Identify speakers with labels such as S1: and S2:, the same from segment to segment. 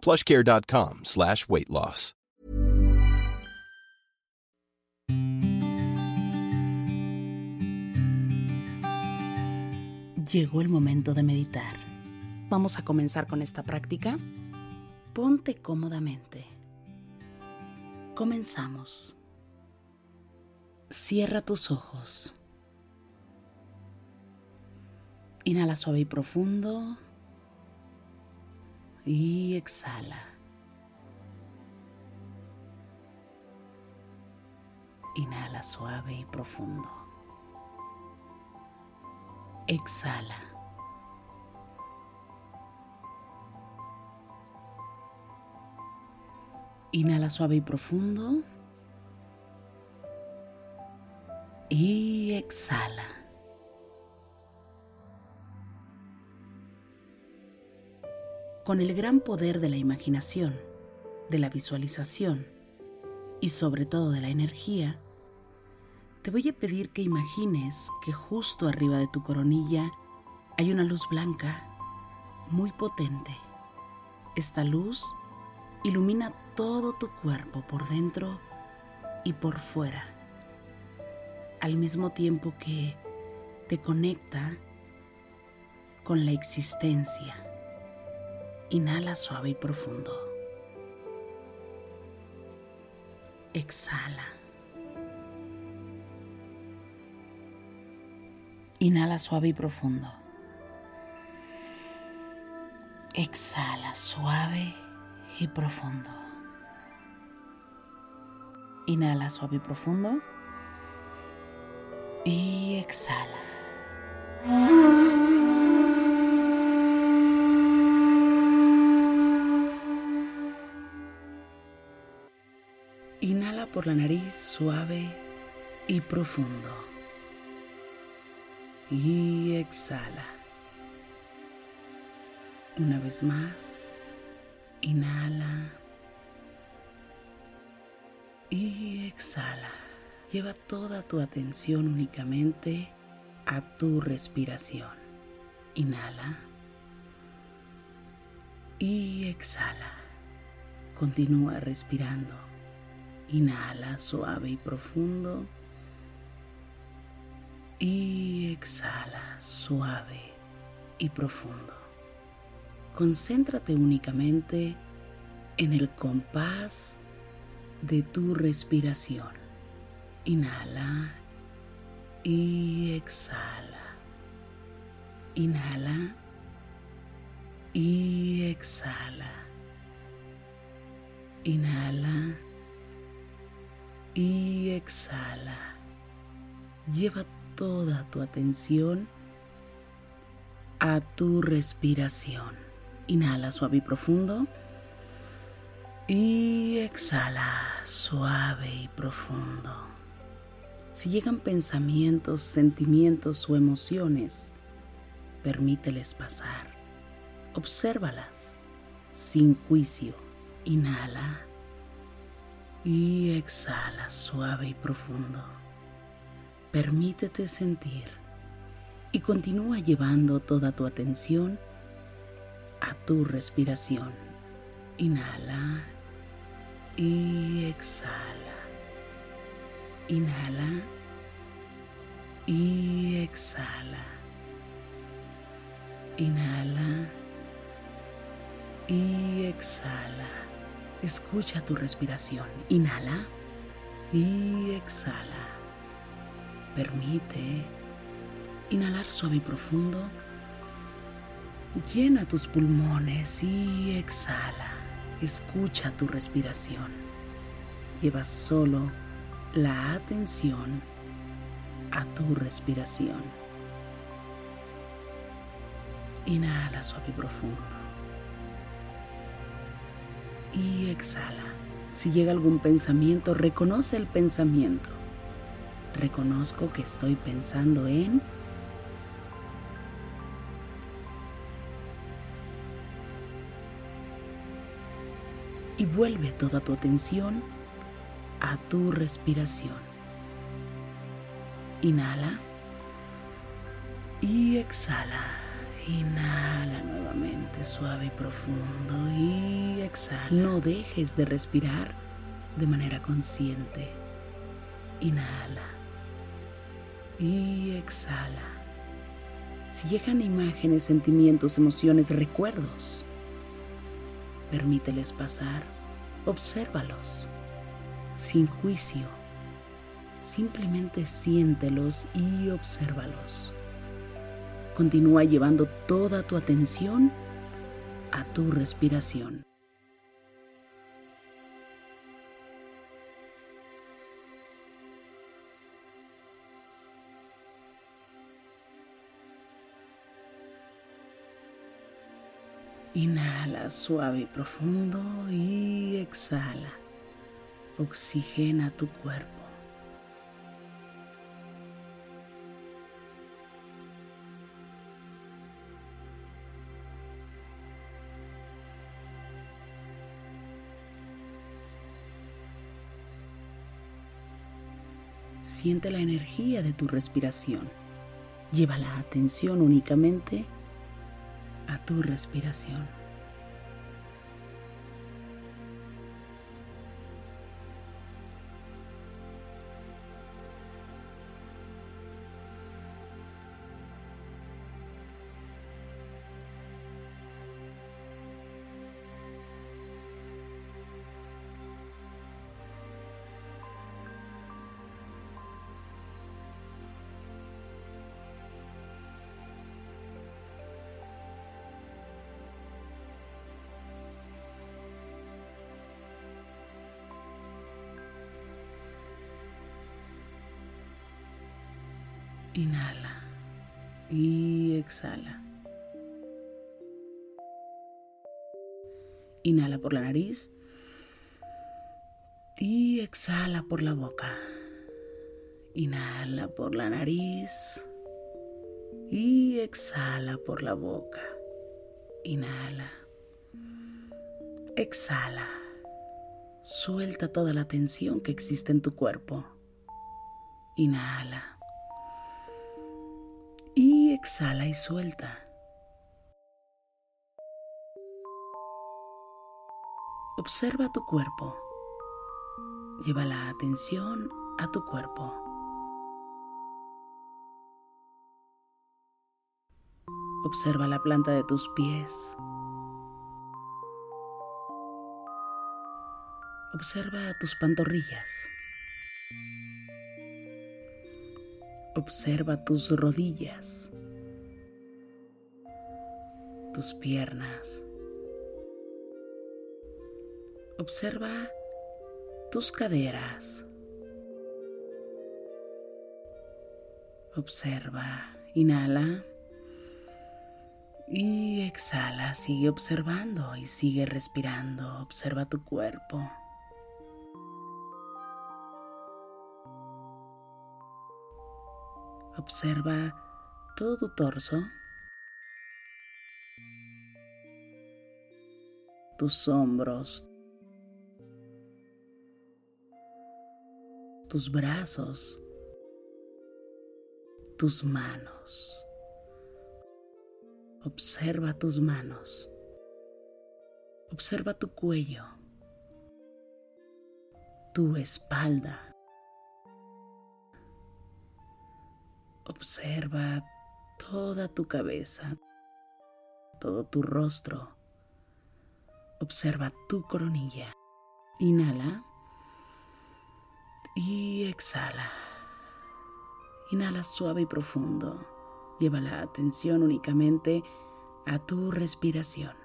S1: plushcare.com slash weight loss.
S2: Llegó el momento de meditar. Vamos a comenzar con esta práctica. Ponte cómodamente. Comenzamos. Cierra tus ojos. Inhala suave y profundo. Y exhala. Inhala suave y profundo. Exhala. Inhala suave y profundo. Y exhala. Con el gran poder de la imaginación, de la visualización y sobre todo de la energía, te voy a pedir que imagines que justo arriba de tu coronilla hay una luz blanca muy potente. Esta luz ilumina todo tu cuerpo por dentro y por fuera, al mismo tiempo que te conecta con la existencia. Inhala suave y profundo. Exhala. Inhala suave y profundo. Exhala suave y profundo. Inhala suave y profundo. Y exhala. Por la nariz suave y profundo. Y exhala. Una vez más, inhala. Y exhala. Lleva toda tu atención únicamente a tu respiración. Inhala. Y exhala. Continúa respirando. Inhala suave y profundo. Y exhala suave y profundo. Concéntrate únicamente en el compás de tu respiración. Inhala y exhala. Inhala y exhala. Inhala y exhala. Lleva toda tu atención a tu respiración. Inhala suave y profundo. Y exhala suave y profundo. Si llegan pensamientos, sentimientos o emociones, permíteles pasar. Obsérvalas sin juicio. Inhala y exhala suave y profundo. Permítete sentir y continúa llevando toda tu atención a tu respiración. Inhala y exhala. Inhala y exhala. Inhala y exhala. Escucha tu respiración. Inhala y exhala. Permite inhalar suave y profundo. Llena tus pulmones y exhala. Escucha tu respiración. Lleva solo la atención a tu respiración. Inhala suave y profundo. Y exhala. Si llega algún pensamiento, reconoce el pensamiento. Reconozco que estoy pensando en... Y vuelve toda tu atención a tu respiración. Inhala y exhala. Inhala nuevamente suave y profundo y exhala. No dejes de respirar de manera consciente. Inhala y exhala. Si llegan imágenes, sentimientos, emociones, recuerdos, permíteles pasar, obsérvalos, sin juicio. Simplemente siéntelos y obsérvalos. Continúa llevando toda tu atención a tu respiración. Inhala suave y profundo y exhala. Oxigena tu cuerpo. Siente la energía de tu respiración. Lleva la atención únicamente a tu respiración. Inhala y exhala. Inhala por la nariz y exhala por la boca. Inhala por la nariz y exhala por la boca. Inhala. Exhala. Suelta toda la tensión que existe en tu cuerpo. Inhala exhala y suelta. Observa tu cuerpo. Lleva la atención a tu cuerpo. Observa la planta de tus pies. Observa tus pantorrillas. Observa tus rodillas, tus piernas. Observa tus caderas. Observa, inhala y exhala. Sigue observando y sigue respirando. Observa tu cuerpo. Observa todo tu torso, tus hombros, tus brazos, tus manos. Observa tus manos. Observa tu cuello, tu espalda. Observa toda tu cabeza, todo tu rostro. Observa tu coronilla. Inhala y exhala. Inhala suave y profundo. Lleva la atención únicamente a tu respiración.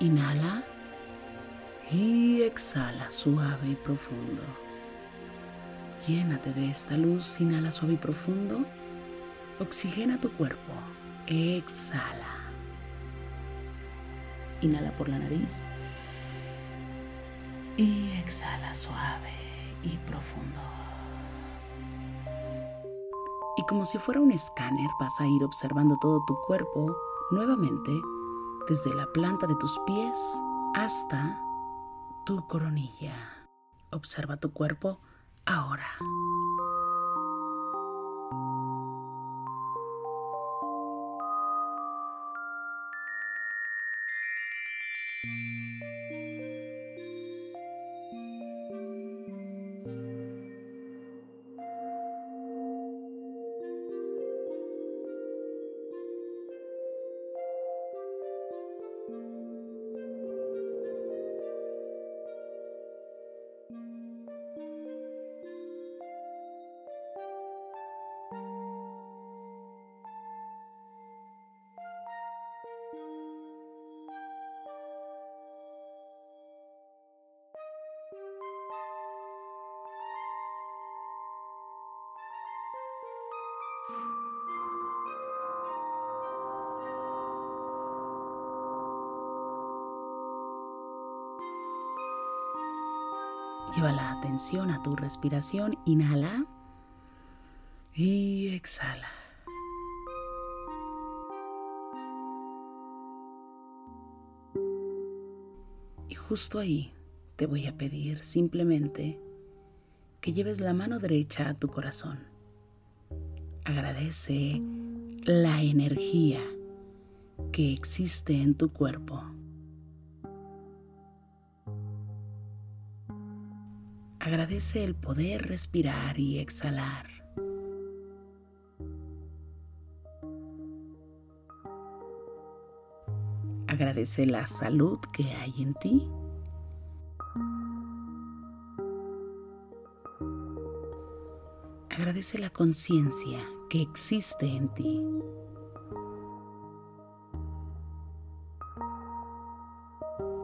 S2: Inhala y exhala suave y profundo. Llénate de esta luz, inhala suave y profundo. Oxigena tu cuerpo. Exhala. Inhala por la nariz. Y exhala suave y profundo. Y como si fuera un escáner vas a ir observando todo tu cuerpo nuevamente desde la planta de tus pies hasta tu coronilla. Observa tu cuerpo ahora. Lleva la atención a tu respiración. Inhala y exhala. Y justo ahí te voy a pedir simplemente que lleves la mano derecha a tu corazón. Agradece la energía que existe en tu cuerpo. Agradece el poder respirar y exhalar. Agradece la salud que hay en ti. Agradece la conciencia que existe en ti.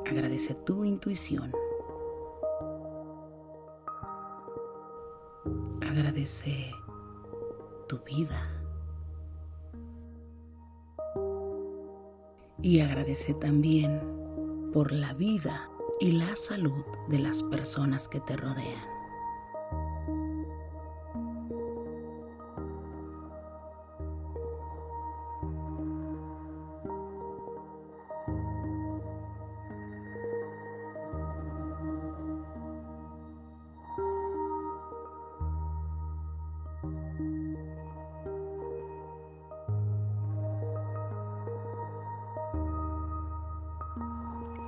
S2: Agradece tu intuición. Agradece tu vida. Y agradece también por la vida y la salud de las personas que te rodean.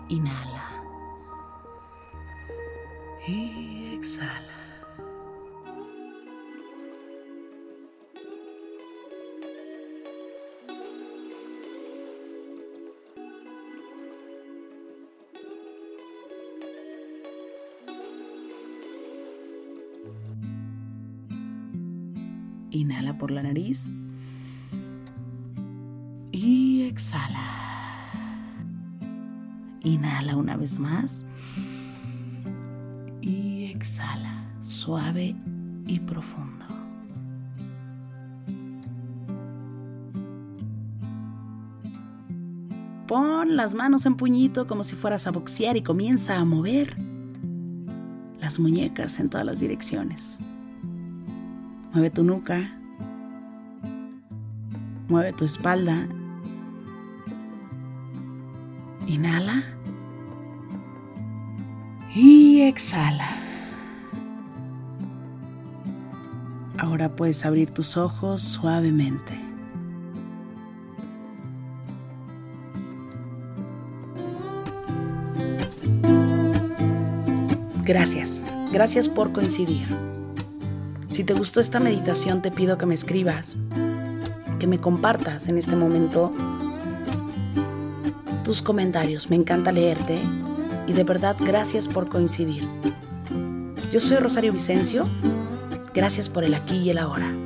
S2: Inhala. Y exhala. Inhala por la nariz y exhala. Inhala una vez más. Y exhala, suave y profundo. Pon las manos en puñito como si fueras a boxear y comienza a mover las muñecas en todas las direcciones. Mueve tu nuca, mueve tu espalda. Inhala y exhala. Ahora puedes abrir tus ojos suavemente. Gracias, gracias por coincidir. Si te gustó esta meditación te pido que me escribas, que me compartas en este momento tus comentarios. Me encanta leerte y de verdad gracias por coincidir. Yo soy Rosario Vicencio, gracias por el aquí y el ahora.